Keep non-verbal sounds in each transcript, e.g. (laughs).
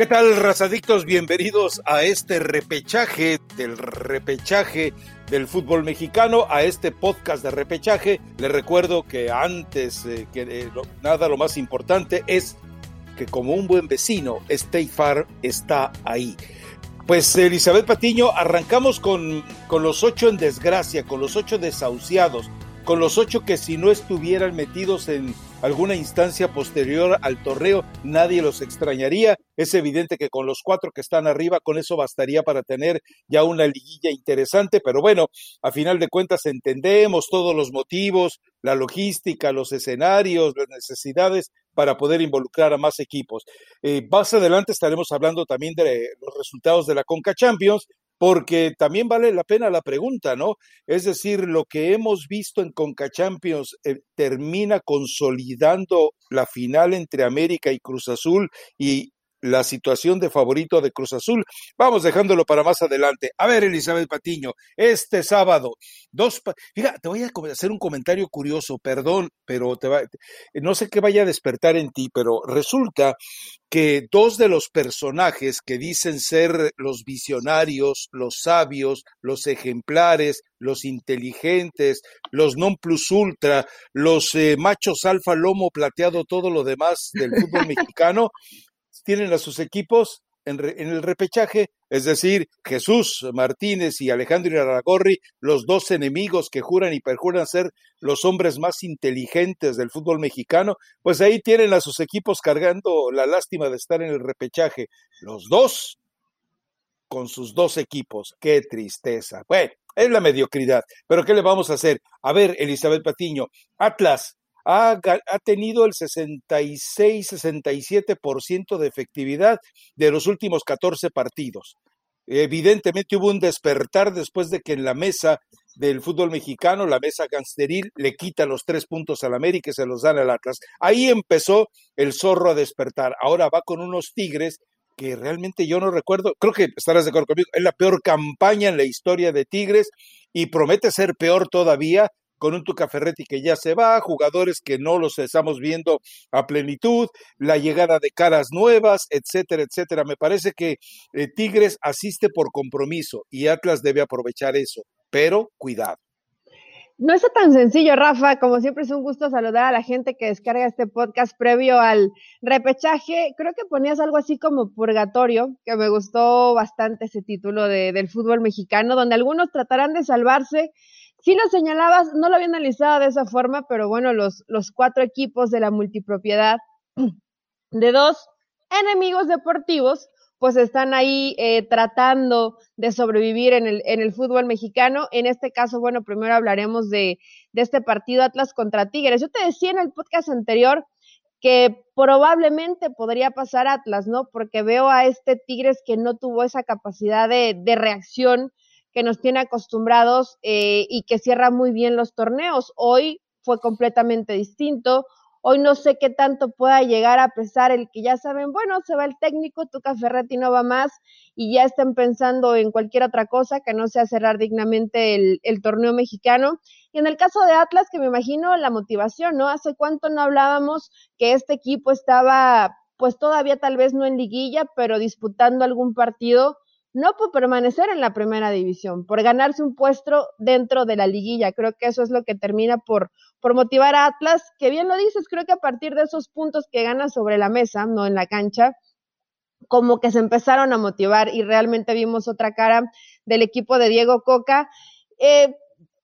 ¿Qué tal, razadictos? Bienvenidos a este repechaje del repechaje del fútbol mexicano, a este podcast de repechaje. Les recuerdo que antes eh, que eh, nada, lo más importante es que como un buen vecino, State Farm está ahí. Pues Elizabeth Patiño, arrancamos con, con los ocho en desgracia, con los ocho desahuciados, con los ocho que si no estuvieran metidos en alguna instancia posterior al torneo, nadie los extrañaría. Es evidente que con los cuatro que están arriba, con eso bastaría para tener ya una liguilla interesante, pero bueno, a final de cuentas entendemos todos los motivos, la logística, los escenarios, las necesidades para poder involucrar a más equipos. Eh, más adelante estaremos hablando también de los resultados de la Conca Champions, porque también vale la pena la pregunta, ¿no? Es decir, lo que hemos visto en Conca Champions eh, termina consolidando la final entre América y Cruz Azul y la situación de favorito de Cruz Azul. Vamos dejándolo para más adelante. A ver, Elizabeth Patiño, este sábado, dos. Fíjate, te voy a hacer un comentario curioso, perdón, pero te va, no sé qué vaya a despertar en ti, pero resulta que dos de los personajes que dicen ser los visionarios, los sabios, los ejemplares, los inteligentes, los non plus ultra, los eh, machos alfa lomo plateado, todo lo demás del fútbol (laughs) mexicano, tienen a sus equipos en, el repechaje, es decir, Jesús Martínez y Alejandro Iraragorri, los dos enemigos que juran y perjuran ser los hombres más inteligentes del fútbol mexicano, pues ahí tienen a sus equipos cargando la lástima de estar en el repechaje. Los dos con sus dos equipos. Qué tristeza. Bueno, es la mediocridad. Pero ¿qué le vamos a hacer? A ver, Elizabeth Patiño, Atlas ha, tenido el 66-67% de efectividad de los últimos 14 partidos. Evidentemente hubo un despertar después de que en la mesa del fútbol mexicano, la mesa gangsteril, le quita los tres puntos al América y se los dan al Atlas. Ahí empezó el zorro a despertar. Ahora va con unos Tigres que realmente yo no recuerdo, creo que estarás de acuerdo conmigo, es la peor campaña en la historia de Tigres y promete ser peor todavía con un Tuca Ferretti que ya se va, jugadores que no los estamos viendo a plenitud, la llegada de caras nuevas, etcétera, etcétera. Me parece que eh, Tigres asiste por compromiso y Atlas debe aprovechar eso, pero cuidado. No está tan sencillo, Rafa. Como siempre es un gusto saludar a la gente que descarga este podcast previo al repechaje. Creo que ponías algo así como purgatorio, que me gustó bastante ese título de, del fútbol mexicano, donde algunos tratarán de salvarse Sí lo señalabas, no lo había analizado de esa forma, pero bueno, los, los cuatro equipos de la multipropiedad de dos enemigos deportivos, pues están ahí eh, tratando de sobrevivir en el, en el fútbol mexicano. En este caso, bueno, primero hablaremos de, de este partido Atlas contra Tigres. Yo te decía en el podcast anterior que probablemente podría pasar Atlas, ¿no? Porque veo a este Tigres que no tuvo esa capacidad de, de reacción que nos tiene acostumbrados eh, y que cierra muy bien los torneos. Hoy fue completamente distinto. Hoy no sé qué tanto pueda llegar a pesar el que ya saben, bueno, se va el técnico, Tuca Ferretti no va más y ya están pensando en cualquier otra cosa que no sea cerrar dignamente el, el torneo mexicano. Y en el caso de Atlas, que me imagino la motivación, ¿no? Hace cuánto no hablábamos que este equipo estaba, pues todavía tal vez no en liguilla, pero disputando algún partido no por permanecer en la primera división, por ganarse un puesto dentro de la liguilla. Creo que eso es lo que termina por, por motivar a Atlas, que bien lo dices, creo que a partir de esos puntos que gana sobre la mesa, no en la cancha, como que se empezaron a motivar y realmente vimos otra cara del equipo de Diego Coca. Eh,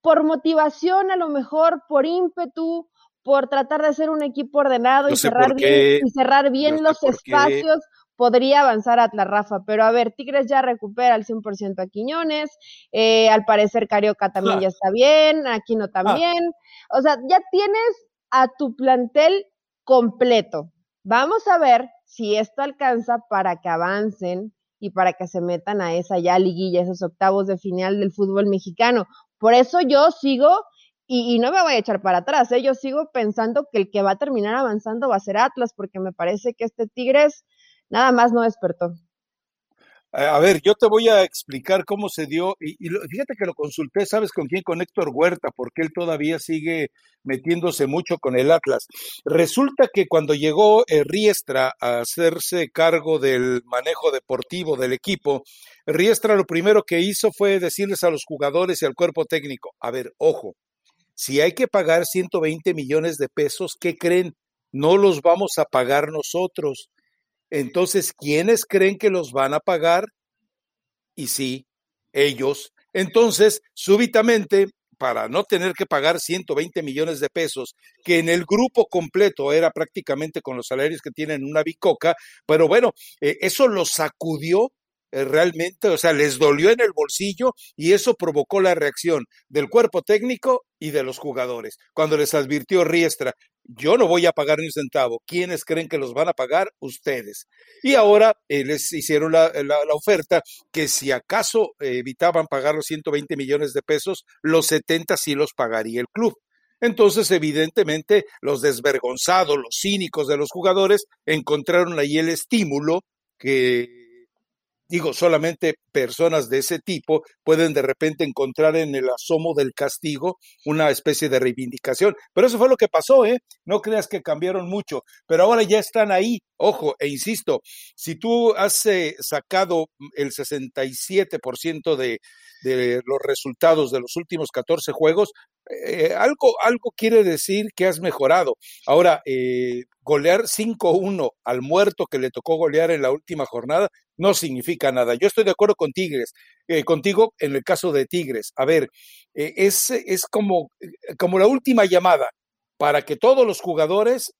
por motivación, a lo mejor por ímpetu, por tratar de ser un equipo ordenado y, cerrar bien, y cerrar bien los espacios podría avanzar Atlas Rafa, pero a ver, Tigres ya recupera al 100% a Quiñones, eh, al parecer Carioca también ya está bien, Aquino también, o sea, ya tienes a tu plantel completo. Vamos a ver si esto alcanza para que avancen y para que se metan a esa ya liguilla, esos octavos de final del fútbol mexicano. Por eso yo sigo, y, no me voy a echar para atrás, ¿eh? yo sigo pensando que el que va a terminar avanzando va a ser Atlas, porque me parece que este Tigres nada más no despertó. A ver, yo te voy a explicar cómo se dio, y, fíjate que lo consulté, ¿sabes con quién? Con Héctor Huerta, porque él todavía sigue metiéndose mucho con el Atlas. Resulta que cuando llegó eh, Riestra a hacerse cargo del manejo deportivo del equipo, Riestra lo primero que hizo fue decirles a los jugadores y al cuerpo técnico, a ver, ojo, si hay que pagar 120 millones de pesos, ¿qué creen? No los vamos a pagar nosotros entonces, ¿quiénes creen que los van a pagar? Y sí, ellos. Entonces, súbitamente, para no tener que pagar 120 millones de pesos, que en el grupo completo era prácticamente con los salarios que tienen una bicoca, pero bueno, eh, eso los sacudió realmente, o sea, les dolió en el bolsillo y eso provocó la reacción del cuerpo técnico y de los jugadores. Cuando les advirtió Riestra, yo no voy a pagar ni un centavo, ¿quiénes creen que los van a pagar? Ustedes. Y ahora eh, les hicieron la, oferta que si acaso evitaban pagar los 120 millones de pesos, los 70 sí los pagaría el club. Entonces, evidentemente, los desvergonzados, los cínicos de los jugadores encontraron ahí el estímulo que digo, solamente personas de ese tipo pueden de repente encontrar en el asomo del castigo una especie de reivindicación. Pero eso fue lo que pasó, ¿eh? No creas que cambiaron mucho, pero ahora ya están ahí. Ojo, e insisto, si tú has eh, sacado el 67% de, de los resultados de los últimos 14 juegos, eh, algo, algo quiere decir que has mejorado. Ahora, eh, golear 5-1 al muerto que le tocó golear en la última jornada no significa nada. Yo estoy de acuerdo con Tigres, eh, contigo en el caso de Tigres. A ver, es, es como, como la última llamada para que todos los jugadores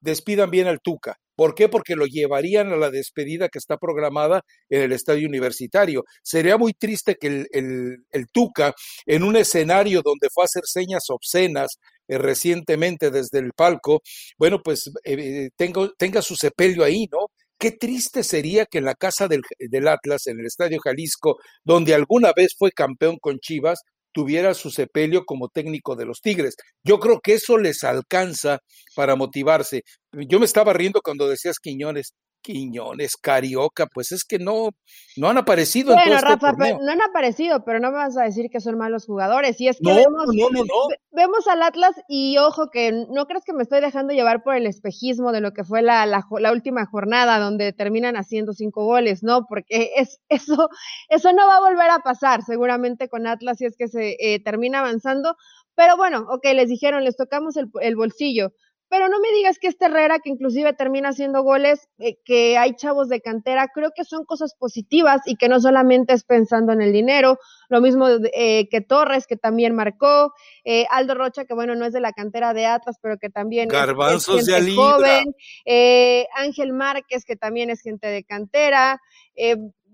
despidan bien al Tuca. ¿Por qué? Porque lo llevarían a la despedida que está programada en el estadio universitario. Sería muy triste que el, Tuca, en un escenario donde fue a hacer señas obscenas eh, recientemente desde el palco, bueno, pues eh, tenga, tenga su sepelio ahí, ¿no? Qué triste sería que en la casa del, del, Atlas, en el Estadio Jalisco, donde alguna vez fue campeón con Chivas, tuviera su sepelio como técnico de los Tigres. Yo creo que eso les alcanza para motivarse. Yo me estaba riendo cuando decías Quiñones. Quiñones, Carioca, pues es que no, no han aparecido. Bueno, en este Rafa, no han aparecido, pero no me vas a decir que son malos jugadores. Y es que vemos, no, no, vemos al Atlas y ojo que no crees que me estoy dejando llevar por el espejismo de lo que fue la, la, la última jornada donde terminan haciendo cinco goles, ¿no? Porque (laughs) es, eso, eso no va a volver a pasar seguramente con Atlas si es que se eh, termina avanzando. Pero bueno, ok, les dijeron, les tocamos el, el bolsillo pero no me digas que este Herrera, que inclusive termina haciendo goles, eh, que hay chavos de cantera, creo que son cosas positivas y que no solamente es pensando en el dinero, lo mismo eh, que Torres, que también marcó, eh, Aldo Rocha, que bueno, no es de la cantera de Atlas, pero que también es, gente joven, Ángel Márquez, que también es gente de cantera,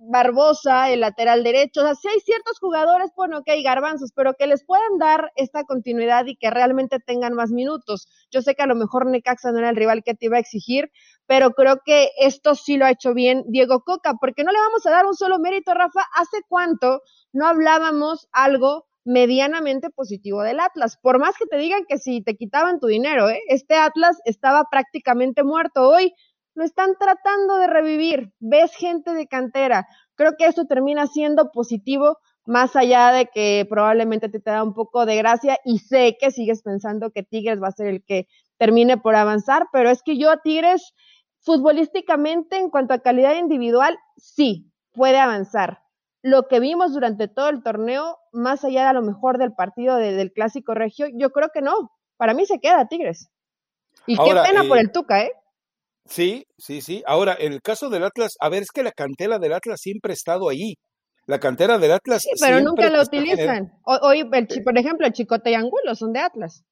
Barbosa, el lateral derecho, o sea, si hay ciertos jugadores, bueno, ok, garbanzos, pero que les puedan dar esta continuidad y que realmente tengan más minutos. Yo sé que a lo mejor Necaxa no era el rival que te iba a exigir, pero creo que esto sí lo ha hecho bien Diego Coca, porque no le vamos a dar un solo mérito, Rafa, ¿hace cuánto no hablábamos algo medianamente positivo del Atlas? Por más que te digan que si te quitaban tu dinero, ¿eh? este Atlas estaba prácticamente muerto hoy lo están tratando de revivir, ves gente de cantera. Creo que eso termina siendo positivo, más allá de que probablemente te, te da un poco de gracia y sé que sigues pensando que Tigres va a ser el que termine por avanzar, pero es que yo a Tigres, futbolísticamente, en cuanto a calidad individual, sí, puede avanzar. Lo que vimos durante todo el torneo, más allá de a lo mejor del partido del Clásico Regio, yo creo que no. Para mí se queda Tigres. Y qué pena por el Tuca, ¿eh? Sí, sí, sí. Ahora, en el caso del Atlas, a ver, es que la cantera del Atlas siempre ha estado ahí. La cantera del Atlas. Sí, pero nunca la utilizan. Hoy, por ejemplo, el Chicote y Angulo son de Atlas.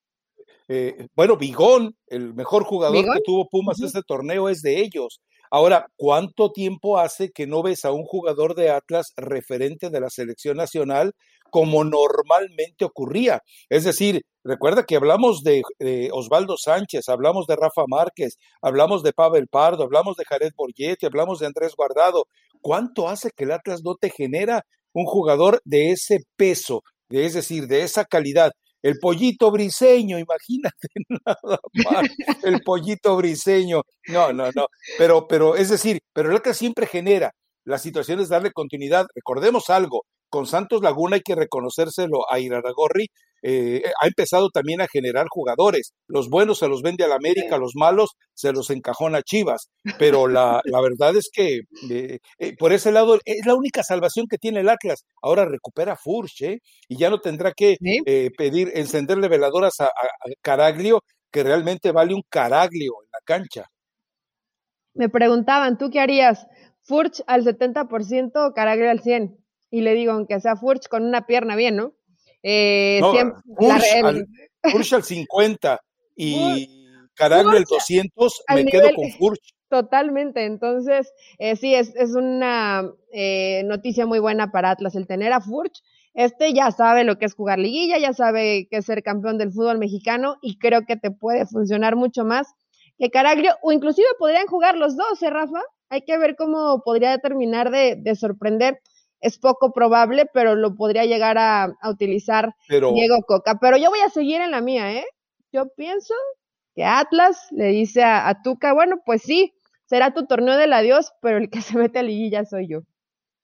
Eh, bueno, Bigón, el mejor jugador que tuvo Pumas este torneo es de ellos. Ahora, ¿cuánto tiempo hace que no ves a un jugador de Atlas referente de la selección nacional como normalmente ocurría? Es decir, recuerda que hablamos de, Osvaldo Sánchez, hablamos de Rafa Márquez, hablamos de Pavel Pardo, hablamos de Jared Borgetti, hablamos de Andrés Guardado. ¿Cuánto hace que el Atlas no te genera un jugador de ese peso, de, es decir, de esa calidad? El pollito briseño, imagínate (laughs) nada más, el pollito briseño. No, no, no. Pero, pero, es decir, pero el Atlas siempre genera. la situación es darle continuidad. Recordemos algo, con Santos Laguna hay que reconocérselo a Iraragorri, eh, ha empezado también a generar jugadores. Los buenos se los vende a la América, los malos se los encajona a Chivas. Pero la, (laughs) la verdad es que eh, eh, por ese lado es la única salvación que tiene el Atlas. Ahora recupera Furch y ya no tendrá que pedir, encenderle veladoras a, a, Caraglio, que realmente vale un Caraglio en la cancha. Me preguntaban, ¿tú qué harías? Furch al 70% o Caraglio al 100%. Y le digo, aunque sea Furch con una pierna bien, ¿no? Eh, siempre, Furch, al, 50 y Caraglio al 200, me quedo con Furch. Totalmente, entonces eh, sí, es, es una eh, noticia muy buena para Atlas el tener a Furch. Este ya sabe lo que es jugar liguilla, ya sabe que es ser campeón del fútbol mexicano y creo que te puede funcionar mucho más que Caraglio, o inclusive podrían jugar los dos, ¿eh, Rafa? Hay que ver cómo podría terminar de, de sorprender es poco probable, pero lo podría llegar a, utilizar Diego Coca. Pero yo voy a seguir en la mía, ¿eh? Yo pienso que Atlas le dice a, Tuca, bueno, pues sí, será tu torneo del adiós, pero el que (laughs) se mete a liguilla soy yo.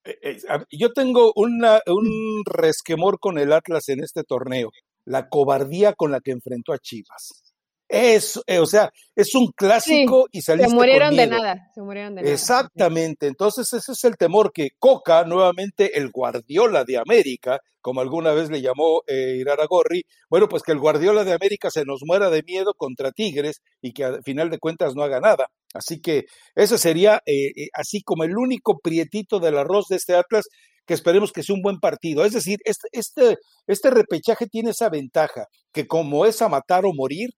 Eh, eh, yo tengo una, un resquemor con el Atlas en este torneo, la cobardía con la que enfrentó a Chivas. Es, eh, o sea, es un clásico y saliste Se murieron de nada, se murieron de nada. Exactamente, entonces ese es el temor que Coca, nuevamente el Guardiola de América, como alguna vez le llamó eh, Iraragorri, bueno, pues que el Guardiola de América se nos muera de miedo contra Tigres y que al final de cuentas no haga nada. Así que ese sería eh, eh, así como el único prietito del arroz de este Atlas que esperemos que sea un buen partido. Es decir, este, este, este repechaje tiene esa ventaja, que como es a matar o morir,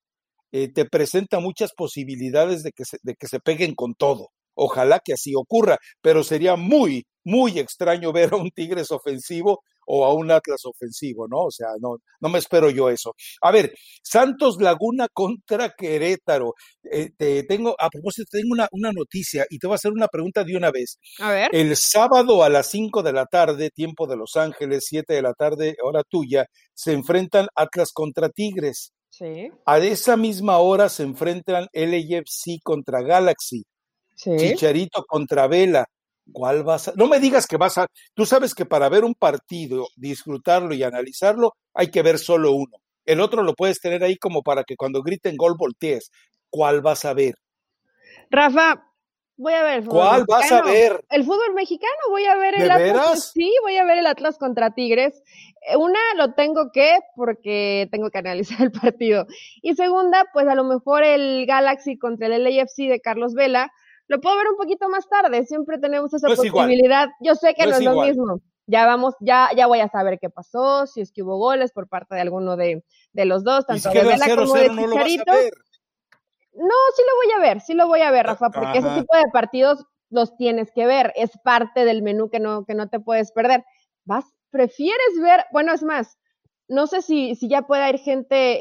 eh, te presenta muchas posibilidades de que, se, de que se peguen con todo. Ojalá que así ocurra, pero sería muy, muy extraño (laughs) ver a un Tigres ofensivo o a un Atlas ofensivo, ¿no? O sea, no, no me espero yo eso. A ver, Santos Laguna contra Querétaro. Eh, te tengo, a propósito, tengo una, una noticia y te voy a hacer una pregunta de una vez. A ver. El sábado a las 5 de la tarde, tiempo de Los Ángeles, 7 de la tarde, hora tuya, se enfrentan Atlas contra Tigres. A esa misma hora se enfrentan LAFC contra Galaxy. Chicharito contra Vela. ¿Cuál vas a.? No me digas que vas a. Tú sabes que para ver un partido, disfrutarlo y analizarlo, hay que ver solo uno. El otro lo puedes tener ahí como para que cuando griten gol voltees. ¿Cuál vas a ver? Rafa, Voy a ver el fútbol ¿Cuál vas a ver? El fútbol mexicano, voy a ver el Atlas. Sí, voy a ver el Atlas contra Tigres. Eh, una lo tengo que porque tengo que analizar (laughs) el partido. Y segunda, pues a lo mejor el Galaxy contra el LAFC de Carlos Vela. Lo puedo ver un poquito más tarde, siempre tenemos esa posibilidad. Yo sé que no, es, lo mismo. Ya vamos, ya, ya voy a saber qué pasó, si es que hubo goles por parte de alguno de, de los dos, tanto de Vela como de Chicharito. No, sí lo voy a ver, sí lo voy a ver, Rafa, porque ese tipo de partidos los tienes que ver, es parte del menú que no, que no te puedes perder. Vas, prefieres ver, bueno, es más, no sé si, si ya puede ir gente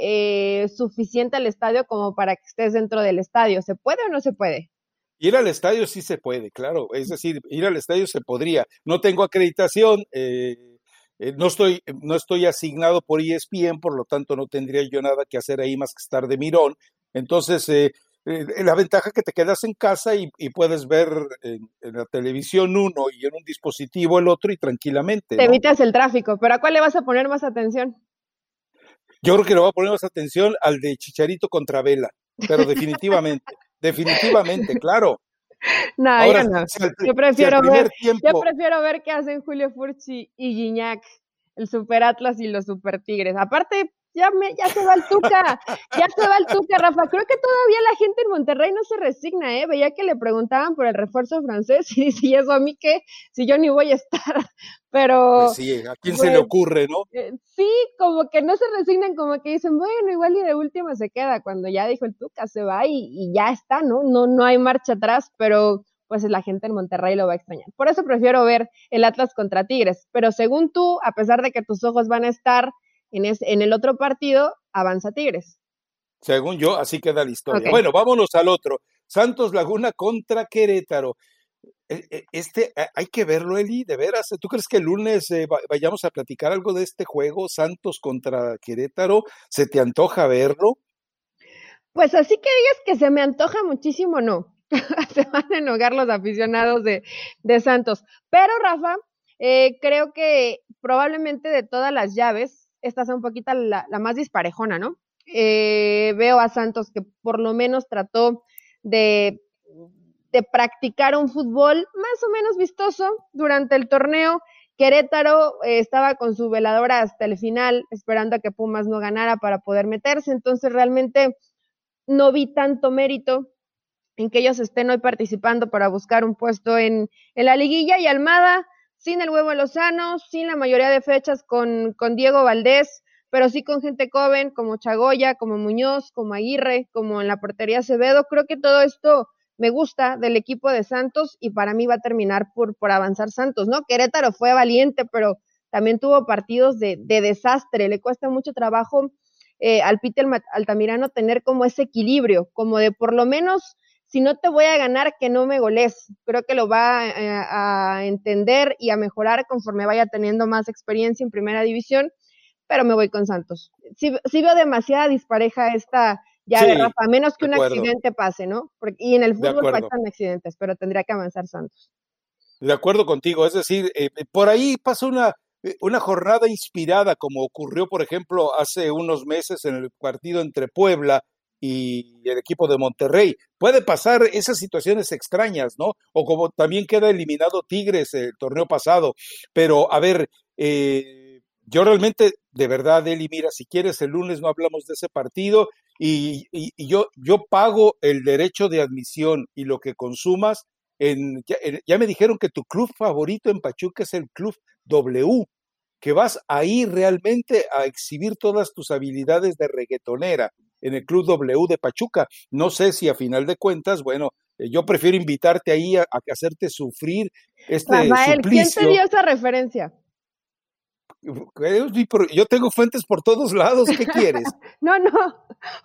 eh, suficiente al estadio como para que estés dentro del estadio. ¿Se puede o no se puede? Ir al estadio sí se puede, claro. Es decir, ir al estadio se podría. No tengo acreditación, eh, eh, no, estoy, no estoy asignado por ESPN, por lo tanto no tendría yo nada que hacer ahí más que estar de mirón, entonces, eh, eh, la ventaja que te quedas en casa y, puedes ver en, la televisión uno y en un dispositivo el otro y tranquilamente. Te evitas el tráfico, pero ¿a cuál le vas a poner más atención? Yo creo que le voy a poner más atención al de Chicharito contra Vela, pero definitivamente, (laughs) definitivamente, claro. No, yo no. yo, prefiero ver, yo prefiero ver qué hacen Julio Furchi y Guiñac, el Super Atlas y los Super Tigres. Aparte, ya, me, ya se va el Tuca, ya se va el Tuca, Rafa. Creo que todavía la gente en Monterrey no se resigna, ¿eh? Veía que le preguntaban por el refuerzo francés y dice, ¿y eso a mí qué? Si yo ni voy a estar. Pero. Pues sí, ¿a quién se le pues, ocurre, no? Eh, sí, como que no se resignan, como que dicen, bueno, igual y de última se queda. Cuando ya dijo el Tuca, se va y, y ya está, ¿no? No, no hay marcha atrás, pero pues la gente en Monterrey lo va a extrañar. Por eso prefiero ver el Atlas contra Tigres. Pero según tú, a pesar de que tus ojos van a estar en, en el otro partido avanza Tigres. Según yo, así queda la historia. Bueno, vámonos al otro. Santos Laguna contra Querétaro. E, e, este, hay que verlo, Eli, de veras. ¿Tú crees que el lunes eh, vayamos a platicar algo de este juego, Santos contra Querétaro? ¿Se te antoja verlo? Pues así que digas que se me antoja muchísimo, no. (laughs) se van a enojar los aficionados de, Santos. Pero Rafa, eh, creo que probablemente de todas las llaves, esta es un poquito la, más disparejona, ¿no? Eh, veo a Santos que por lo menos trató de, de practicar un fútbol más o menos vistoso durante el torneo. Querétaro eh, estaba con su veladora hasta el final, esperando a que Pumas no ganara para poder meterse. Entonces, realmente no vi tanto mérito en que ellos estén hoy participando para buscar un puesto en, la liguilla. Y Almada, sin el huevo Lozano, sin la mayoría de fechas con, con Diego Valdés, pero sí con gente joven como Chagoya, como Muñoz, como Aguirre, como en la portería Acevedo. Creo que todo esto me gusta del equipo de Santos y para mí va a terminar por, por avanzar Santos, ¿no? Querétaro fue valiente, pero también tuvo partidos de, de desastre, le cuesta mucho trabajo eh, al Peter Altamirano tener como ese equilibrio, como de por lo menos, si no te voy a ganar, que no me goles. Creo que lo va eh, a entender y a mejorar conforme vaya teniendo más experiencia en primera división, pero me voy con Santos. Si, veo demasiada dispareja esta ya de Rafa, a menos que un accidente pase, ¿no? y en el fútbol pasan accidentes, pero tendría que avanzar Santos. De acuerdo contigo, es decir, eh, por ahí pasa una, eh, una jornada inspirada, como ocurrió, por ejemplo, hace unos meses en el partido entre Puebla y el equipo de Monterrey. Puede pasar esas situaciones extrañas, ¿no? O como también queda eliminado Tigres el torneo pasado. Pero, a ver, eh, yo realmente, de verdad, Eli, mira, si quieres, el lunes no hablamos de ese partido y, yo, yo pago el derecho de admisión y lo que consumas. En, ya, me dijeron que tu club favorito en Pachuca es el Club W, que vas ahí realmente a exhibir todas tus habilidades de reggaetonera en el Club W de Pachuca. No sé si a final de cuentas, bueno, eh, yo prefiero invitarte ahí a, a hacerte sufrir este Rafael, ¿quién te dio esa referencia? Yo tengo fuentes por todos lados, ¿qué quieres? (laughs) no, no,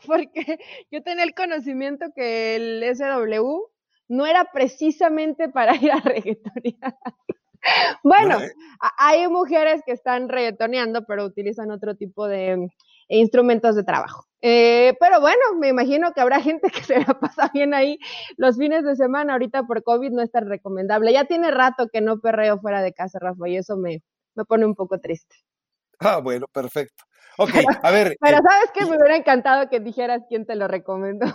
porque yo tenía el conocimiento que el SW no era precisamente para ir a reggaetonear. (laughs) bueno, eh. hay mujeres que están reggaetoneando, pero utilizan otro tipo de instrumentos de trabajo. Eh, pero bueno, me imagino que habrá (laughs) gente que se la pasa bien ahí los fines de semana. Ahorita por COVID no es tan recomendable. Ya tiene rato que no perreo fuera de casa, Rafa, y eso me, me pone un poco triste. Ah, bueno, perfecto. Ok, a ver. (laughs) Pero eh, sabes que me hubiera encantado que dijeras quién te lo recomendó,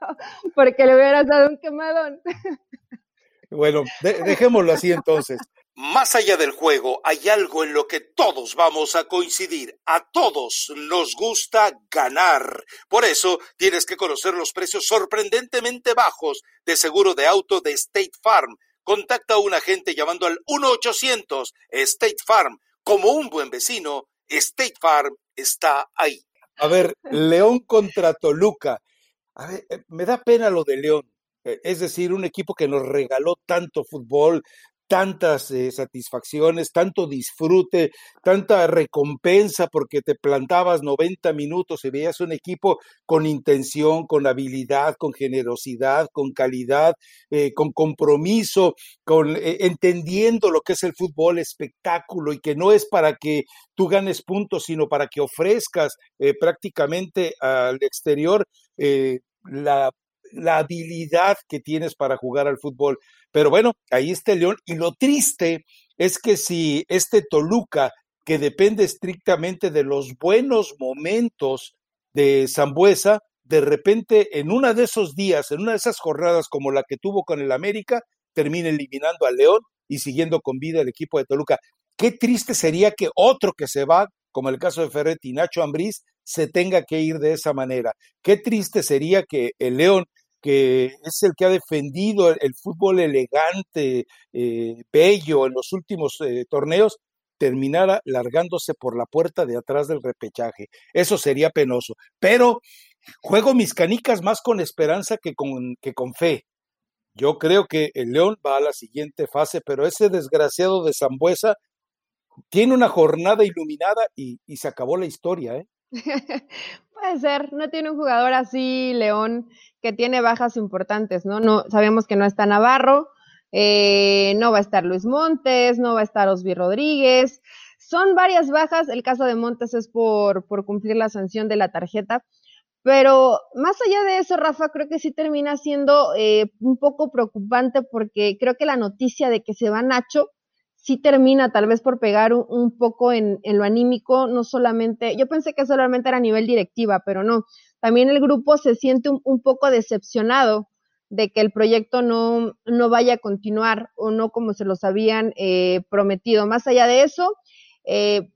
(laughs) porque le hubieras dado un quemadón. Bueno, dejémoslo así entonces. Más allá del juego, hay algo en lo que todos vamos a coincidir. A todos nos gusta ganar. Por eso tienes que conocer los precios sorprendentemente bajos de seguro de auto de State Farm. Contacta a un agente llamando al 1-800 State Farm. Como un buen vecino, State Farm está ahí. A ver, León contra Toluca. A ver, eh, me da pena lo de León. Eh, es decir, un equipo que nos regaló tanto fútbol, tantas eh, satisfacciones, tanto disfrute, tanta recompensa porque te plantabas 90 minutos y veías un equipo con intención, con habilidad, con generosidad, con calidad, eh, con compromiso, con entendiendo lo que es el fútbol espectáculo y que no es para que tú ganes puntos, sino para que ofrezcas prácticamente al exterior la la habilidad que tienes para jugar al fútbol. Pero bueno, ahí está el León. Y lo triste es que si este Toluca, que depende estrictamente de los buenos momentos de Zambuesa, de repente en uno de esos días, en una de esas jornadas como la que tuvo con el América, termina eliminando al León y siguiendo con vida el equipo de Toluca. Qué triste sería que otro que se va, como el caso de Ferretti y Nacho Ambriz, se tenga que ir de esa manera. Qué triste sería que el León, que es el que ha defendido el, fútbol elegante, eh, bello en los últimos eh, torneos, terminara largándose por la puerta de atrás del repechaje. Eso sería penoso. Pero juego mis canicas más con esperanza que con, que con fe. Yo creo que el León va a la siguiente fase, pero ese desgraciado de Zambuesa tiene una jornada iluminada y, y se acabó la historia, ¿eh? (laughs) Puede ser, no tiene un jugador así, León, que tiene bajas importantes, ¿no? no sabemos que no está Navarro, eh, no va a estar Luis Montes, no va a estar Osvi Rodríguez. Son varias bajas, el caso de Montes es por, por cumplir la sanción de la tarjeta, Pero más allá de eso, Rafa, creo que sí termina siendo eh, un poco preocupante porque creo que la noticia de que se va Nacho sí termina tal vez por pegar un, poco en, lo anímico, no solamente, yo pensé que solamente era a nivel directiva, pero no, también el grupo se siente un, poco decepcionado de que el proyecto no, no vaya a continuar o no como se los habían eh, prometido. Más allá de eso, eh,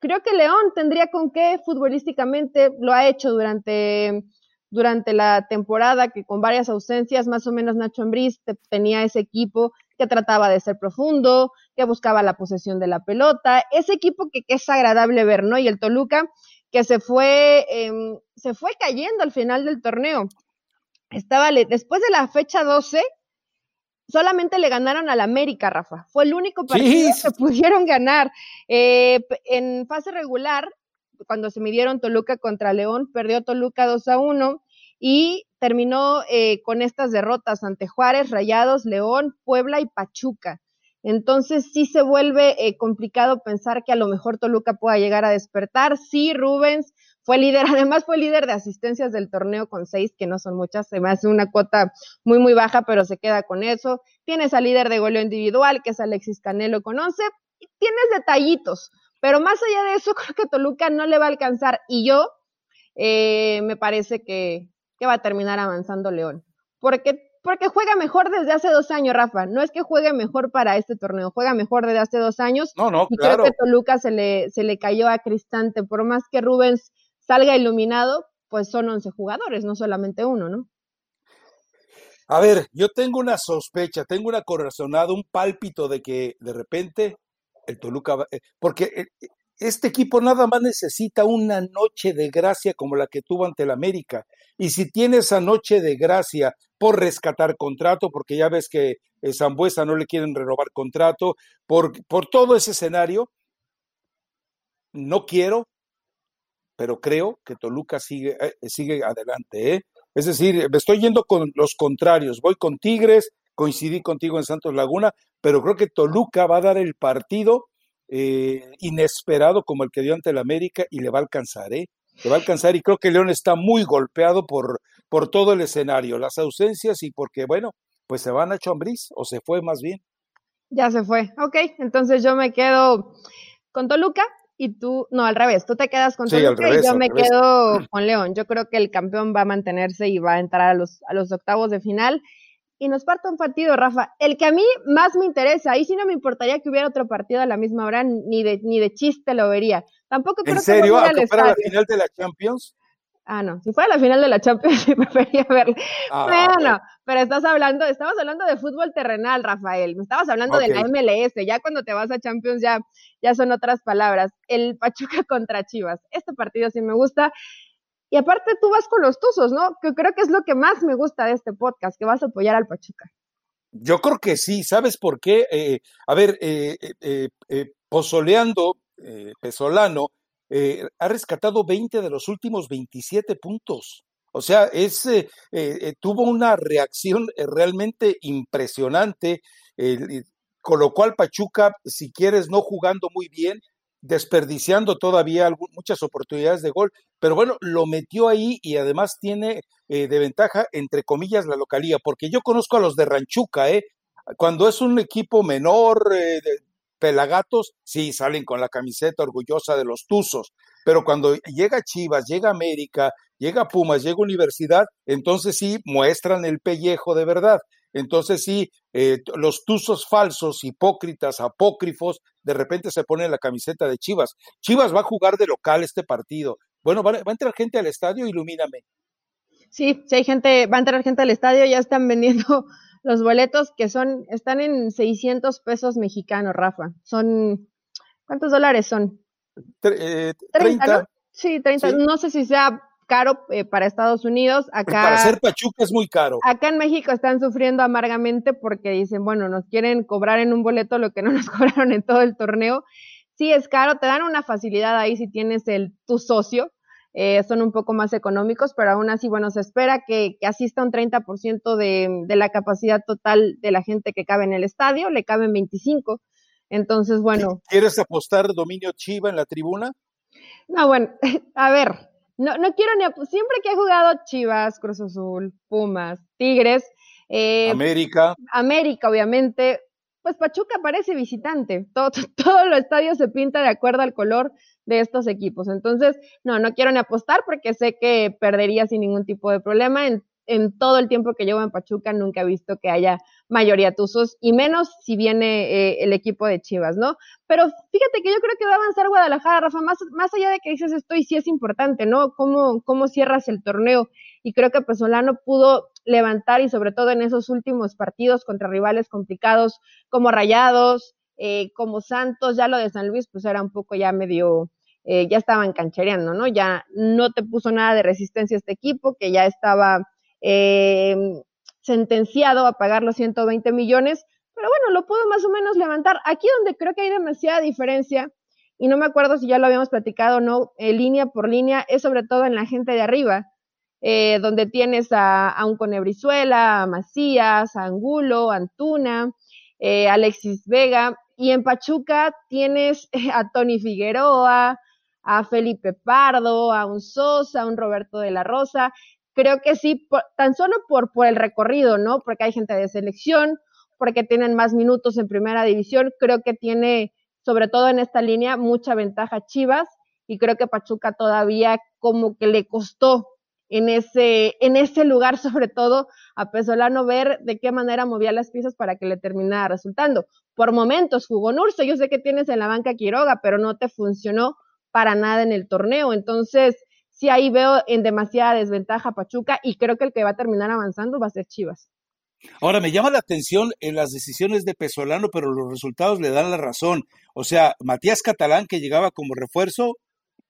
creo que León tendría con qué futbolísticamente, lo ha hecho durante, durante la temporada, que con varias ausencias, más o menos Nacho Ambriz tenía ese equipo que trataba de ser profundo, que buscaba la posesión de la pelota, ese equipo que, es agradable ver, ¿no? Y el Toluca que se fue, em, se fue cayendo al final del torneo. Estaba, después de la fecha 12, solamente le ganaron al América, Rafa. Fue el único partido que pudieron ganar. Eh, en fase regular, cuando se midieron Toluca contra León, perdió Toluca 2 a 1 y terminó eh, con estas derrotas ante Juárez, Rayados, León, Puebla y Pachuca. Entonces sí se vuelve eh, complicado pensar que a lo mejor Toluca pueda llegar a despertar. Sí, Rubens fue líder, (laughs) además fue líder de asistencias del torneo con seis, que no son muchas, se me una cuota muy, muy baja, pero se queda con eso. Tienes al líder de goleo individual, que es Alexis Canelo con once, y tienes detallitos, pero más allá de eso, (laughs) creo que Toluca no le va a alcanzar, y yo eh, me parece que, que va a terminar avanzando León. Porque porque juega mejor desde hace dos años, Rafa. No es que juegue mejor para este torneo, juega mejor desde hace dos años. No, no, y creo que Toluca se le, se le cayó a Cristante. Por más que Rubens salga iluminado, pues son 11 jugadores, no solamente uno, ¿no? A ver, yo tengo una sospecha, tengo una corazonada, un pálpito de que de repente el Toluca va, eh, porque eh, este equipo nada más necesita una noche de gracia como la que tuvo ante el América. Y si tiene esa noche de gracia por rescatar contrato, porque ya ves que eh, Zambuesa no le quieren renovar contrato, por, por todo ese escenario, no quiero, pero creo que Toluca sigue, eh, sigue adelante. ¿eh? Es decir, me estoy yendo con los contrarios, voy con Tigres, coincidí contigo en Santos Laguna, pero creo que Toluca va a dar el partido inesperado como el que dio ante el América y le va a alcanzar, ¿eh? Le va a alcanzar y creo que León está muy golpeado por, por todo el escenario, las ausencias y porque, bueno, pues se van a Chombriz o se fue más bien. Ya se fue, ok, entonces yo me quedo con Toluca y tú, no, al revés, tú te quedas con Toluca y yo me quedo con León. Yo creo que el campeón va a mantenerse y va a entrar a los, a los octavos de final y nos parte un partido, Rafa. El que a mí más me interesa, ahí sí no me importaría que hubiera otro partido a la misma hora, ni de, ni de chiste lo vería. Tampoco creo ¿En serio? Que fuera la final de la Champions? Ah, no, si fuera la final de la Champions, (laughs) sí preferiría verla. Ah, bueno, pero estás hablando, estamos hablando de fútbol terrenal, Rafael. Me estabas hablando de la MLS. Ya cuando te vas a Champions ya, ya son otras palabras. El Pachuca (laughs) contra Chivas. Este partido sí me gusta. Y aparte tú vas con los Tuzos, ¿no? Que creo que es lo que más me gusta de este podcast, que vas a apoyar al Pachuca. Yo creo que sí, ¿sabes por qué? Eh, a ver, eh, eh, eh Pozoleando, Pesolano, ha rescatado 20 de los últimos 27 puntos. O sea, es, tuvo una reacción realmente impresionante, con lo cual Pachuca, si quieres, no jugando muy bien, desperdiciando todavía muchas oportunidades de gol, pero bueno, lo metió ahí y además tiene eh, de ventaja, entre comillas, la localía, porque yo conozco a los de Ranchuca, ¿eh? Cuando es un equipo menor, eh, de pelagatos, sí, salen con la camiseta orgullosa de los Tuzos, pero cuando llega Chivas, llega América, llega Pumas, llega Universidad, entonces sí muestran el pellejo de verdad. Entonces sí, eh, los tuzos falsos, hipócritas, apócrifos, de repente se ponen la camiseta de Chivas. Chivas va a jugar de local este partido. Bueno, va, a entrar gente al estadio, ilumíname. Sí, sí hay gente, va a entrar gente al estadio, ya están vendiendo (laughs) los boletos que son, están en 600 pesos mexicanos, Rafa. Son, ¿cuántos dólares son? 30. Eh, sí, 30. No sé si sea caro eh, para Estados Unidos. Acá, para ser Pachuca es muy caro. Acá en México están sufriendo amargamente porque dicen, bueno, nos quieren cobrar en un boleto lo que no nos (laughs) cobraron en todo el torneo. Sí es caro, te dan una facilidad ahí si tienes el tu socio. Eh, son un poco más económicos, pero aún así, bueno, se espera que, que asista un 30% de, de la capacidad total de la gente que cabe en el estadio, le caben 25. Entonces, bueno. ¿Quieres apostar dominio Chiva en la tribuna? No, bueno, (laughs) a ver, no, no quiero ni, siempre que he jugado Chivas, Cruz Azul, Pumas, Tigres, eh, América. América, obviamente, pues Pachuca parece visitante. Todo, (laughs) todo el estadio se pinta de acuerdo al color de estos equipos. Entonces, no, no quiero ni apostar porque sé que perdería sin ningún tipo de problema. En, en todo el tiempo que llevo en Pachuca nunca he visto que haya mayoría tuzos y menos si viene eh, el equipo de Chivas, ¿no? Pero fíjate que yo creo que va a avanzar Guadalajara, Rafa, más, más allá de que dices esto y sí es importante, ¿no? ¿Cómo, cómo cierras el torneo? Y creo que Pesolano pudo levantar y sobre todo en esos últimos partidos contra rivales complicados como Rayados, eh, como Santos, ya lo de San Luis pues era un poco ya medio, eh, ya estaban canchereando, ¿no? Ya no te puso nada de resistencia este equipo, que ya estaba eh, sentenciado a pagar los 120 millones, pero bueno, lo pudo más o menos levantar. Aquí donde creo que hay demasiada diferencia, y no me acuerdo si ya lo habíamos platicado o no, eh, línea por línea, es sobre todo en la gente de arriba, eh, donde tienes a, un Conebrizuela, a Macías, a Angulo, a Antuna, eh, Alexis Vega, y en Pachuca tienes (laughs) a Tony Figueroa, a Felipe Pardo, a un Sosa, a un Roberto de la Rosa, creo que sí, tan solo por, por el recorrido, ¿no? Porque hay gente de selección, porque tienen más minutos en primera división, creo que tiene, sobre todo en esta línea, mucha ventaja Chivas y creo que Pachuca todavía como que le costó en ese, en ese lugar, (laughs) sobre todo a Pesolano, ver de qué manera movía las piezas para que le terminara resultando. Por momentos jugó Nurso, yo sé que tienes en la banca Quiroga, pero no te funcionó para nada en el torneo. Entonces, sí ahí veo en demasiada desventaja Pachuca y creo que el que va a terminar avanzando va a ser Chivas. Ahora, me llama la atención en las decisiones de Pesolano, pero los resultados le dan la razón. O sea, Matías Catalán, que llegaba como refuerzo,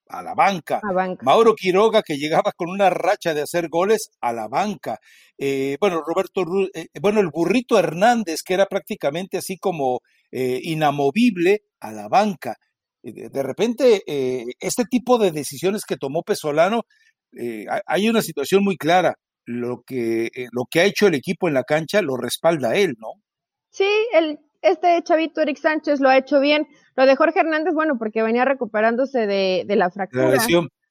a la banca. Mauro Quiroga, que llegaba con una racha de hacer goles, a la banca. Eh, bueno, Roberto, eh, bueno, el burrito Hernández, que era prácticamente así como eh, inamovible, a la banca de repente, eh, este tipo de decisiones que tomó Pesolano, eh, hay una situación muy clara. Lo que, eh, lo que ha hecho el equipo en la cancha lo respalda él, ¿no? Sí, el, este chavito Eric Sánchez lo ha hecho bien. Lo de Jorge Hernández, bueno, porque venía recuperándose de, de la fractura.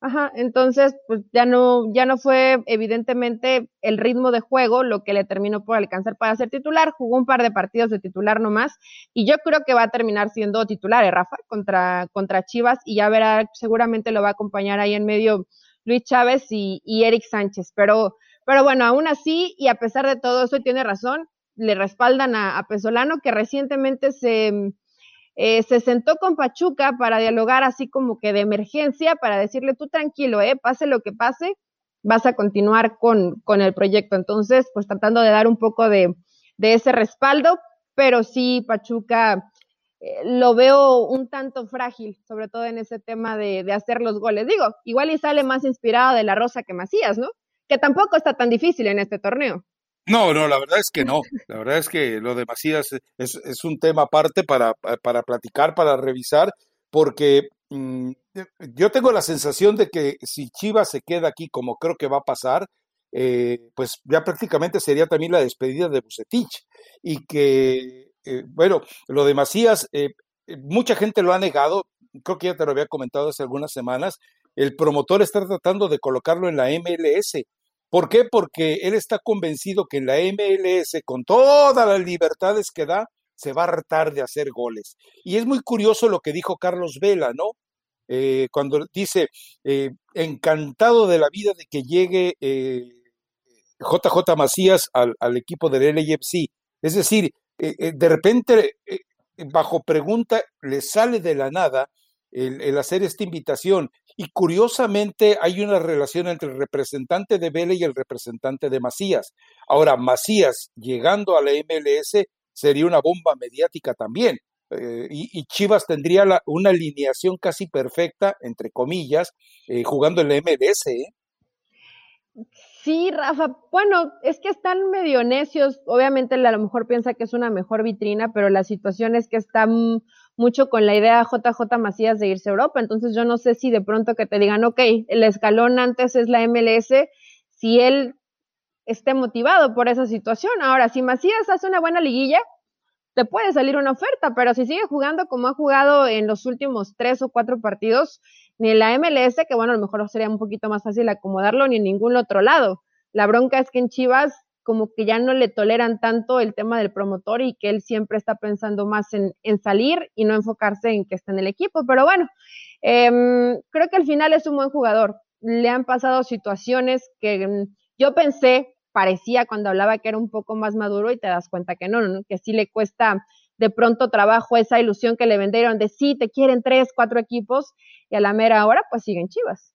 Ajá, entonces, pues ya no, ya no fue evidentemente el ritmo de juego lo que le terminó por alcanzar para ser titular. Jugó un par de partidos de titular nomás y yo creo que va a terminar siendo titular, ¿eh, Rafa? Contra, contra Chivas y ya verá, seguramente lo va a acompañar ahí en medio Luis Chávez y, y Eric Sánchez. Pero, pero bueno, aún así y a pesar de todo eso, tiene razón, le respaldan a, a Pesolano que recientemente se eh, se sentó con Pachuca para dialogar así como que de emergencia, para decirle tú tranquilo, eh, pase lo que pase, vas a continuar con, con el proyecto. Entonces, pues tratando de dar un poco de, de ese respaldo, pero sí, Pachuca eh, lo veo un tanto frágil, sobre todo en ese tema de, de hacer los goles. Digo, igual y sale más inspirado de la Rosa que Macías, ¿no? Que tampoco está tan difícil en este torneo. No, no, la verdad es que no. La verdad es que lo de Macías es, un tema aparte para, para platicar, para revisar, porque mm, yo tengo la sensación de que si Chivas se queda aquí, como creo que va a pasar, eh, pues ya prácticamente sería también la despedida de Bucetich. Y que, eh, bueno, lo de Macías, eh, mucha gente lo ha negado, creo que ya te lo había comentado hace algunas semanas, el promotor está tratando de colocarlo en la MLS ¿Por qué? Porque él está convencido que en la MLS, con todas las libertades que da, se va a hartar de hacer goles. Y es muy curioso lo que dijo Carlos Vela, ¿no? Eh, cuando dice, eh, encantado de la vida de que llegue JJ eh, Macías al, equipo del LAFC. Es decir, de repente, bajo pregunta, le sale de la nada el, hacer esta invitación. Y curiosamente hay una relación entre el representante de Vélez y el representante de Macías. Ahora, Macías llegando a la MLS sería una bomba mediática también. Eh, y, Chivas tendría una alineación casi perfecta, entre comillas, eh, jugando en la MLS. ¿eh? Sí, Rafa, bueno, es que están medio necios. Obviamente, a lo mejor piensa que es una mejor vitrina, pero la situación es que están mucho con la idea JJ Macías de irse a Europa. Entonces, yo no sé si de pronto que te digan, ok, el escalón antes es la MLS, si él esté motivado por esa situación. Ahora, si Macías hace una buena liguilla, te puede salir una oferta, pero si sigue jugando como ha jugado en los últimos tres o cuatro partidos, ni en la MLS, que bueno, a lo mejor sería un poquito más fácil acomodarlo, ni en ningún otro lado. La bronca es que en Chivas como que ya no le toleran tanto el tema del promotor y que él siempre está pensando más en, salir y no enfocarse en que está en el equipo. Pero bueno, em, creo que al final es un buen jugador. Le han pasado situaciones que mm, yo pensé, parecía cuando hablaba que era un poco más maduro y te das cuenta que no, no, que sí le cuesta de pronto trabajo esa ilusión que le vendieron de sí, te quieren tres, cuatro equipos y a la mera hora pues siguen chivas.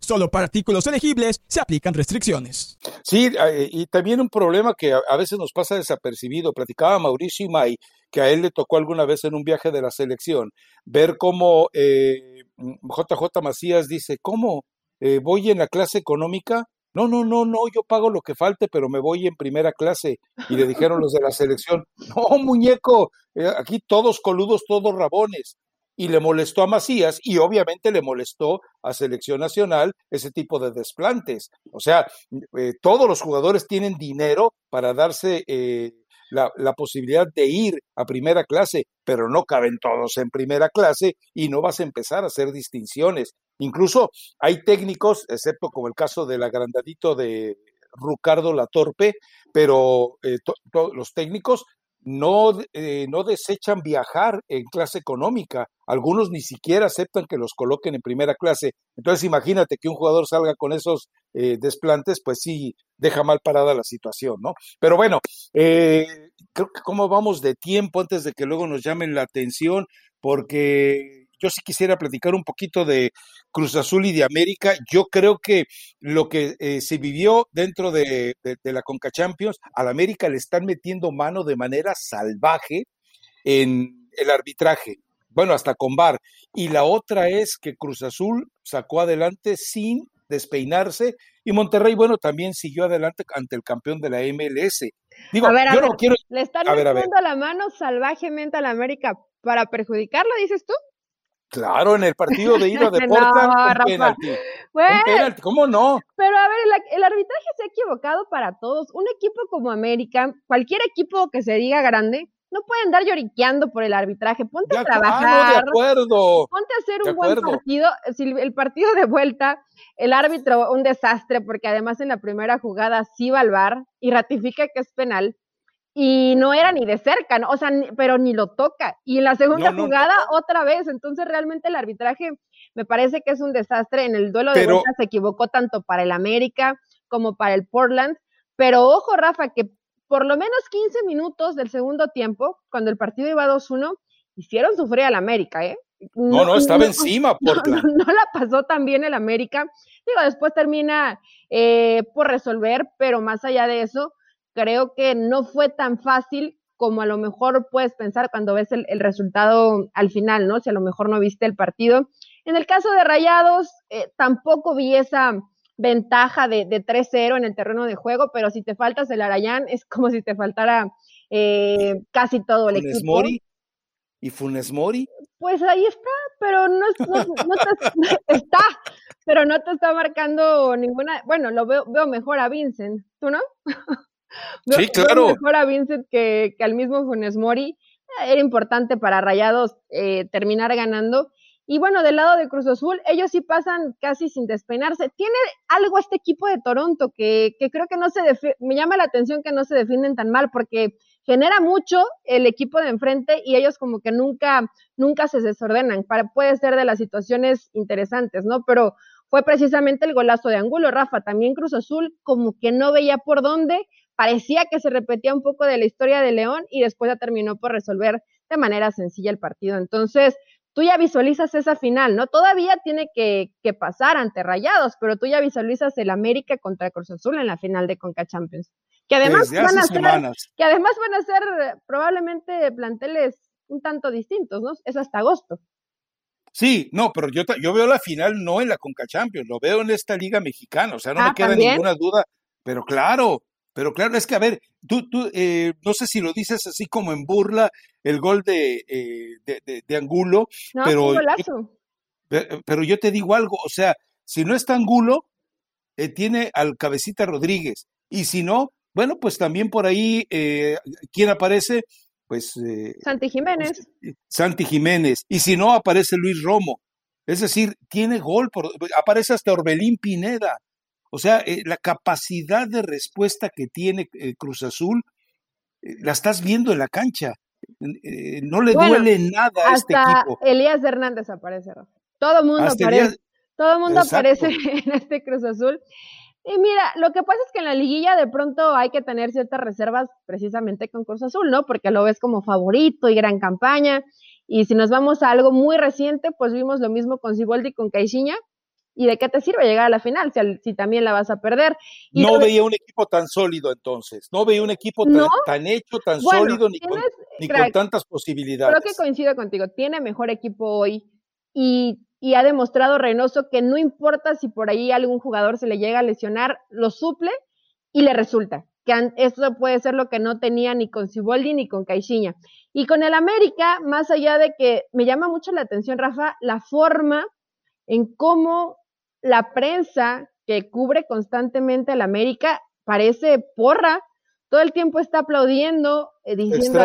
Solo para artículos elegibles se aplican restricciones. Sí, eh, y también un problema que a veces nos pasa desapercibido. Platicaba Mauricio Imay que a él le tocó alguna vez en un viaje de la selección ver cómo eh, JJ Macías dice, ¿cómo? Eh, ¿Voy en la clase económica? No, no, no, no, yo pago lo que falte, pero me voy en primera clase. Y le dijeron los de la selección, no, muñeco, aquí todos coludos, todos rabones y le molestó a Macías y obviamente le molestó a Selección Nacional ese tipo de desplantes. O sea, eh, todos los jugadores tienen dinero para darse eh, la, posibilidad de ir a primera clase, pero no caben todos en primera clase y no vas a empezar a hacer distinciones. Incluso hay técnicos, excepto como el caso del agrandadito de Ricardo Latorpe, pero eh, los técnicos no, eh, no desechan viajar en clase económica. Algunos ni siquiera aceptan que los coloquen en primera clase. Entonces imagínate que un jugador salga con esos eh, desplantes, pues sí, deja mal parada la situación, ¿no? Pero bueno, eh, creo que cómo vamos de tiempo antes de que luego nos llamen la atención, porque yo sí quisiera platicar un poquito de Cruz Azul y de América. Yo creo que lo que eh, se vivió dentro de, la Conca Champions, al América le están metiendo mano de manera salvaje en el arbitraje. Bueno, hasta con VAR. Y la otra es que Cruz Azul sacó adelante sin despeinarse y Monterrey, bueno, también siguió adelante ante el campeón de la MLS. Digo, a ver, yo no quiero... Le están metiendo la mano salvajemente a la América para perjudicarlo, dices tú. Claro, en el partido de ida (laughs) de Portland, no, penalti. ¿Cómo no? Pero a ver, el, arbitraje se ha equivocado para todos. Un equipo como América, cualquier equipo que se diga grande, no puede andar lloriqueando por el arbitraje. Ponte a trabajar. de acuerdo. Ponte a hacer un buen partido. Si el partido de vuelta, el árbitro, un desastre, porque además en la primera jugada sí va al bar y ratifica que es penal y no era ni de cerca, ¿no? o sea, pero ni lo toca. Y en la segunda jugada otra vez, entonces realmente el arbitraje me parece que es un desastre. En el duelo de vuelta se equivocó tanto para el América como para el Portland, pero ojo Rafa, que por lo menos 15 minutos del segundo tiempo, cuando el partido iba 2-1, hicieron sufrir al América, ¿eh? No, no, estaba encima, Portland. No, la pasó tan bien el América. Digo, después termina eh, por resolver, pero más allá de eso, creo que no fue tan fácil como a lo mejor puedes pensar cuando ves el, resultado al final, ¿no? Si a lo mejor no viste el partido. En el caso de Rayados, eh, tampoco vi esa ventaja de, de 3-0 en el terreno de juego, pero si te faltas el Arayán, es como si te faltara eh, casi todo el Funes equipo. Mori? ¿Y Funes Mori? Pues ahí está, pero no, (laughs) está, pero no te está marcando ninguna, bueno, lo veo, veo mejor a Vincent, ¿tú no? (laughs) (laughs) sí, claro. Mejor a Vincent que, al mismo Funes Mori. Era importante para Rayados eh, terminar ganando. Y bueno, del lado de Cruz Azul, ellos sí pasan casi sin despeinarse. Tiene algo este equipo de Toronto que, que creo que no se me llama la atención que no se defienden tan mal porque genera mucho el equipo de enfrente y ellos como que nunca, nunca se desordenan. Para, puede ser de las situaciones interesantes, ¿no? Pero fue precisamente el golazo de Angulo. Rafa, también Cruz Azul como que no veía por dónde, parecía que se repetía un poco de la historia de León y después ya terminó por resolver de manera sencilla el partido. Entonces, tú ya visualizas esa final, ¿no? Todavía tiene que, pasar ante Rayados, pero tú ya visualizas el América contra Cruz Azul en la final de Conca Champions. Que además, van a ser, que además van a ser probablemente planteles un tanto distintos, ¿no? Es hasta agosto. Sí, no, pero yo, yo veo la final no en la Conca Champions, lo veo en esta Liga Mexicana, o sea, no me ah, queda ninguna duda, pero claro, pero claro, es que a ver, tú, tú eh, no sé si lo dices así como en burla, el gol de, eh, de, Angulo, pero, yo, pero yo te digo algo, o sea, si no está Angulo, eh, tiene al cabecita Rodríguez, y si no, bueno, pues también por ahí, ¿quién aparece? Pues... Santi Jiménez. Pues, Santi Jiménez, y si no, aparece Luis Romo. Es decir, tiene gol, por, aparece hasta Orbelín Pineda. O sea, eh, la capacidad de respuesta que tiene eh, Cruz Azul, eh, la estás viendo en la cancha. no le duele nada a este equipo. Elías Hernández aparece, Rafa. Todo mundo aparece. Todo el mundo aparece (laughs) en este Cruz Azul. Y mira, lo que pasa es que en la liguilla de pronto hay que tener ciertas reservas precisamente con Cruz Azul, ¿no? Porque lo ves como favorito y gran campaña. Y si nos vamos a algo muy reciente, pues vimos lo mismo con Siboldi y con Caixinha, ¿Y de qué te sirve llegar a la final si, también la vas a perder? no veía un equipo tan sólido entonces, no veía un equipo tan, hecho, tan sólido, ni, con, tantas posibilidades. Creo que coincido contigo, tiene mejor equipo hoy y, y, ha demostrado Reynoso que no importa si por ahí algún jugador se le llega a lesionar, lo suple y le resulta. Que eso puede ser lo que no tenía ni con Ciboldi ni con Caixinha. Y con el América, más allá de que me llama mucho la atención, Rafa, la forma en cómo la prensa que cubre constantemente al América parece porra, todo el tiempo está aplaudiendo, eh, diciendo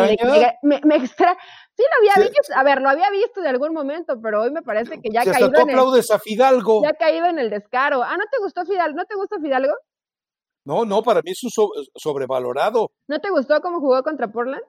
me, me extra... Sí, lo había visto, a ver, lo había visto de algún momento, pero hoy me parece que ya ha caído en el, a Fidalgo. Ya ha caído en el descaro. Ah, ¿no te gustó Fidalgo? ¿No te gusta Fidalgo? No, no, para mí es un sobrevalorado. ¿No te gustó cómo jugó contra Portland?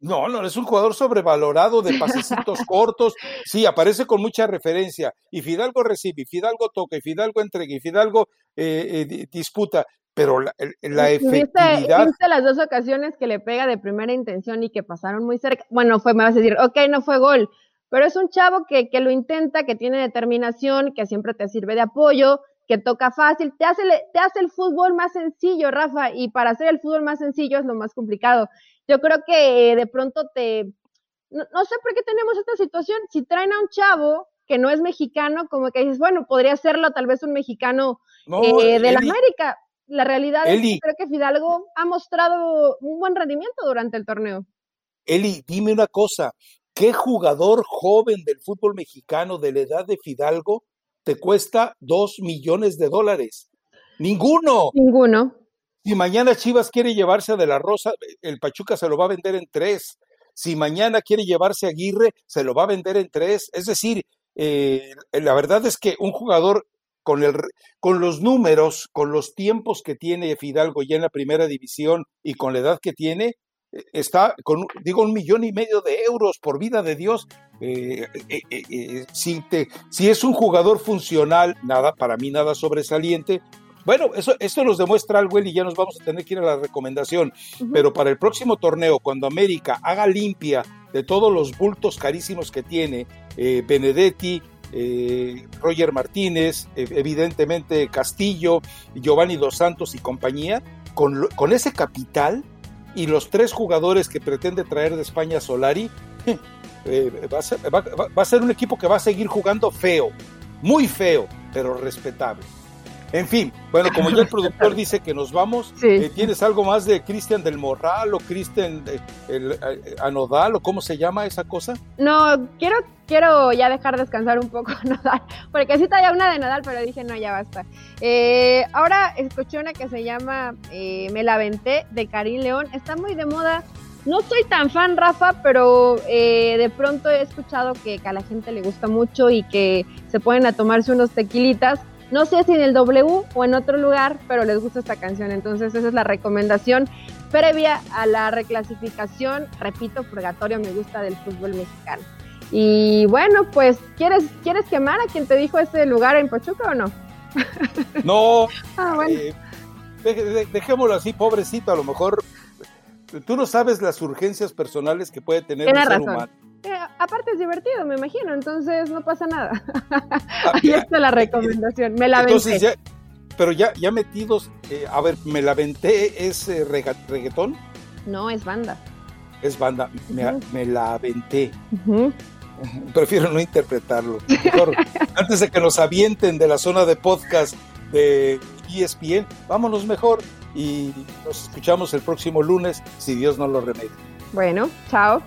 No, no, es un jugador sobrevalorado de pasecitos (laughs) cortos. Sí, aparece con mucha referencia. Y Fidalgo recibe, y Fidalgo toca, y Fidalgo entrega, y Fidalgo eh, eh, disputa. Pero la, la efectividad. ¿Viste, las dos ocasiones que le pega de primera intención y que pasaron muy cerca? Bueno, fue, me vas a decir, ok, no fue gol. Pero es un chavo que, que lo intenta, que tiene determinación, que siempre te sirve de apoyo, que toca fácil, te hace, te hace el fútbol más sencillo, Rafa, y para hacer el fútbol más sencillo es lo más complicado yo creo que de pronto te, no, sé por qué tenemos esta situación, si traen a un chavo que no es mexicano, como que dices, bueno, podría serlo tal vez un mexicano eh, de la América. La realidad es que creo que Fidalgo ha mostrado un buen rendimiento durante el torneo. Eli, dime una cosa, ¿qué jugador joven del fútbol mexicano de la edad de Fidalgo te cuesta dos millones de dólares? Ninguno. Ninguno. Si mañana Chivas quiere llevarse a De la Rosa, el Pachuca se lo va a vender en tres. Si mañana quiere llevarse a Aguirre, se lo va a vender en tres. Es decir, eh, la verdad es que un jugador con, el, con los números, con los tiempos que tiene Fidalgo ya en la primera división y con la edad que tiene, eh, está con, digo, un millón y medio de euros por vida de Dios. Eh, si, te, si es un jugador funcional, nada, para mí nada sobresaliente, bueno, eso, esto nos demuestra algo, y ya nos vamos a tener que ir a la recomendación. Pero para el próximo torneo, cuando América haga limpia de todos los bultos carísimos que tiene, eh, Benedetti, eh, Roger Martínez, evidentemente Castillo, Giovanni Dos Santos y compañía, con, con, ese capital y los tres jugadores que pretende traer de España Solari, eh, va, a ser, va a ser un equipo que va a seguir jugando feo, muy feo, pero respetable. En fin, bueno, como ya el productor (laughs) dice que nos vamos, eh, ¿tienes algo más de Cristian del Morral o Cristian eh, Anodal o cómo se llama esa cosa? No, quiero, quiero ya dejar descansar un poco (laughs) Nodal, porque sí traía una de Nadal, pero dije no, ya basta. Eh, ahora escuché una que se llama Me la venté de Karim León, está muy de moda. No soy tan fan, Rafa, pero de pronto he escuchado que, que, a la gente le gusta mucho y que se pueden a tomarse unos tequilitas. No sé si en el W o en otro lugar, pero les gusta esta canción. Entonces esa es la recomendación previa a la reclasificación. Repito, purgatorio me gusta del fútbol mexicano. Y bueno, pues, ¿quieres, ¿quieres quemar a quien te dijo ese lugar en Pachuca o no? No, (laughs) Ah, bueno. eh, dejémoslo así, pobrecito, a lo mejor tú no sabes las urgencias personales que puede tener Tienes un ser razón. humano. Eh, aparte es divertido, me imagino, entonces no pasa nada. Ah, (laughs) Ahí ya. está la recomendación. Me la Entonces ya, pero ya, ya metidos, eh, a ver, me la aventé, es eh, reggaetón, No, es banda. es banda, me, la aventé. (laughs) Prefiero no interpretarlo. Mejor, (laughs) antes de que nos avienten de la zona de podcast de ESPN, vámonos mejor y nos escuchamos el próximo lunes, si Dios no lo remedia. Bueno, chao.